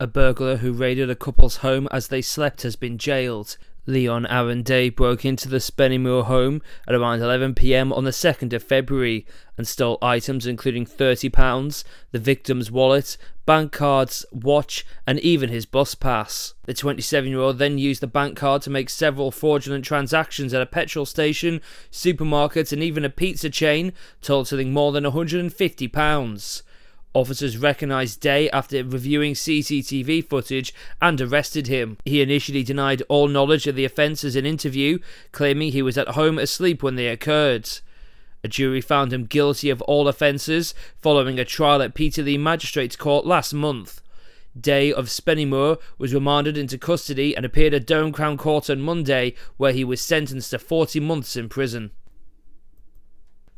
A burglar who raided a couple's home as they slept has been jailed. Leon Aaron Day broke into the Spennymoor home at around 11pm on the 2nd of February and stole items including £30, the victim's wallet, bank cards, watch, and even his bus pass. The 27 year old then used the bank card to make several fraudulent transactions at a petrol station, supermarket, and even a pizza chain, totaling more than £150. Officers recognised Day after reviewing CCTV footage and arrested him. He initially denied all knowledge of the offences in interview, claiming he was at home asleep when they occurred. A jury found him guilty of all offences following a trial at Peterlee Magistrates Court last month. Day of Spennymoor was remanded into custody and appeared at Durham Crown Court on Monday, where he was sentenced to 40 months in prison.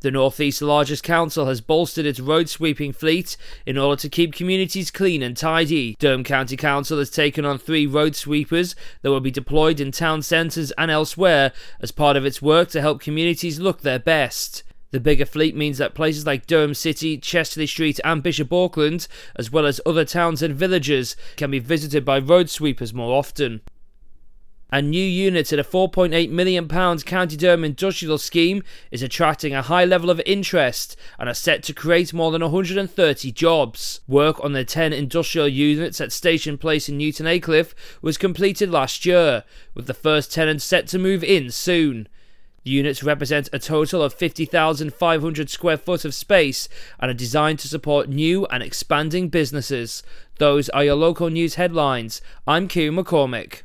The North East's largest council has bolstered its road sweeping fleet in order to keep communities clean and tidy. Durham County Council has taken on three road sweepers that will be deployed in town centres and elsewhere as part of its work to help communities look their best. The bigger fleet means that places like Durham City, Chester-le-Street, and Bishop Auckland, as well as other towns and villages, can be visited by road sweepers more often and new units at a £4.8 million County Durham industrial scheme is attracting a high level of interest and are set to create more than 130 jobs. Work on the 10 industrial units at Station Place in Newton Aycliffe was completed last year, with the first tenants set to move in soon. The units represent a total of 50,500 square foot of space and are designed to support new and expanding businesses. Those are your local news headlines. I'm Kieran McCormick.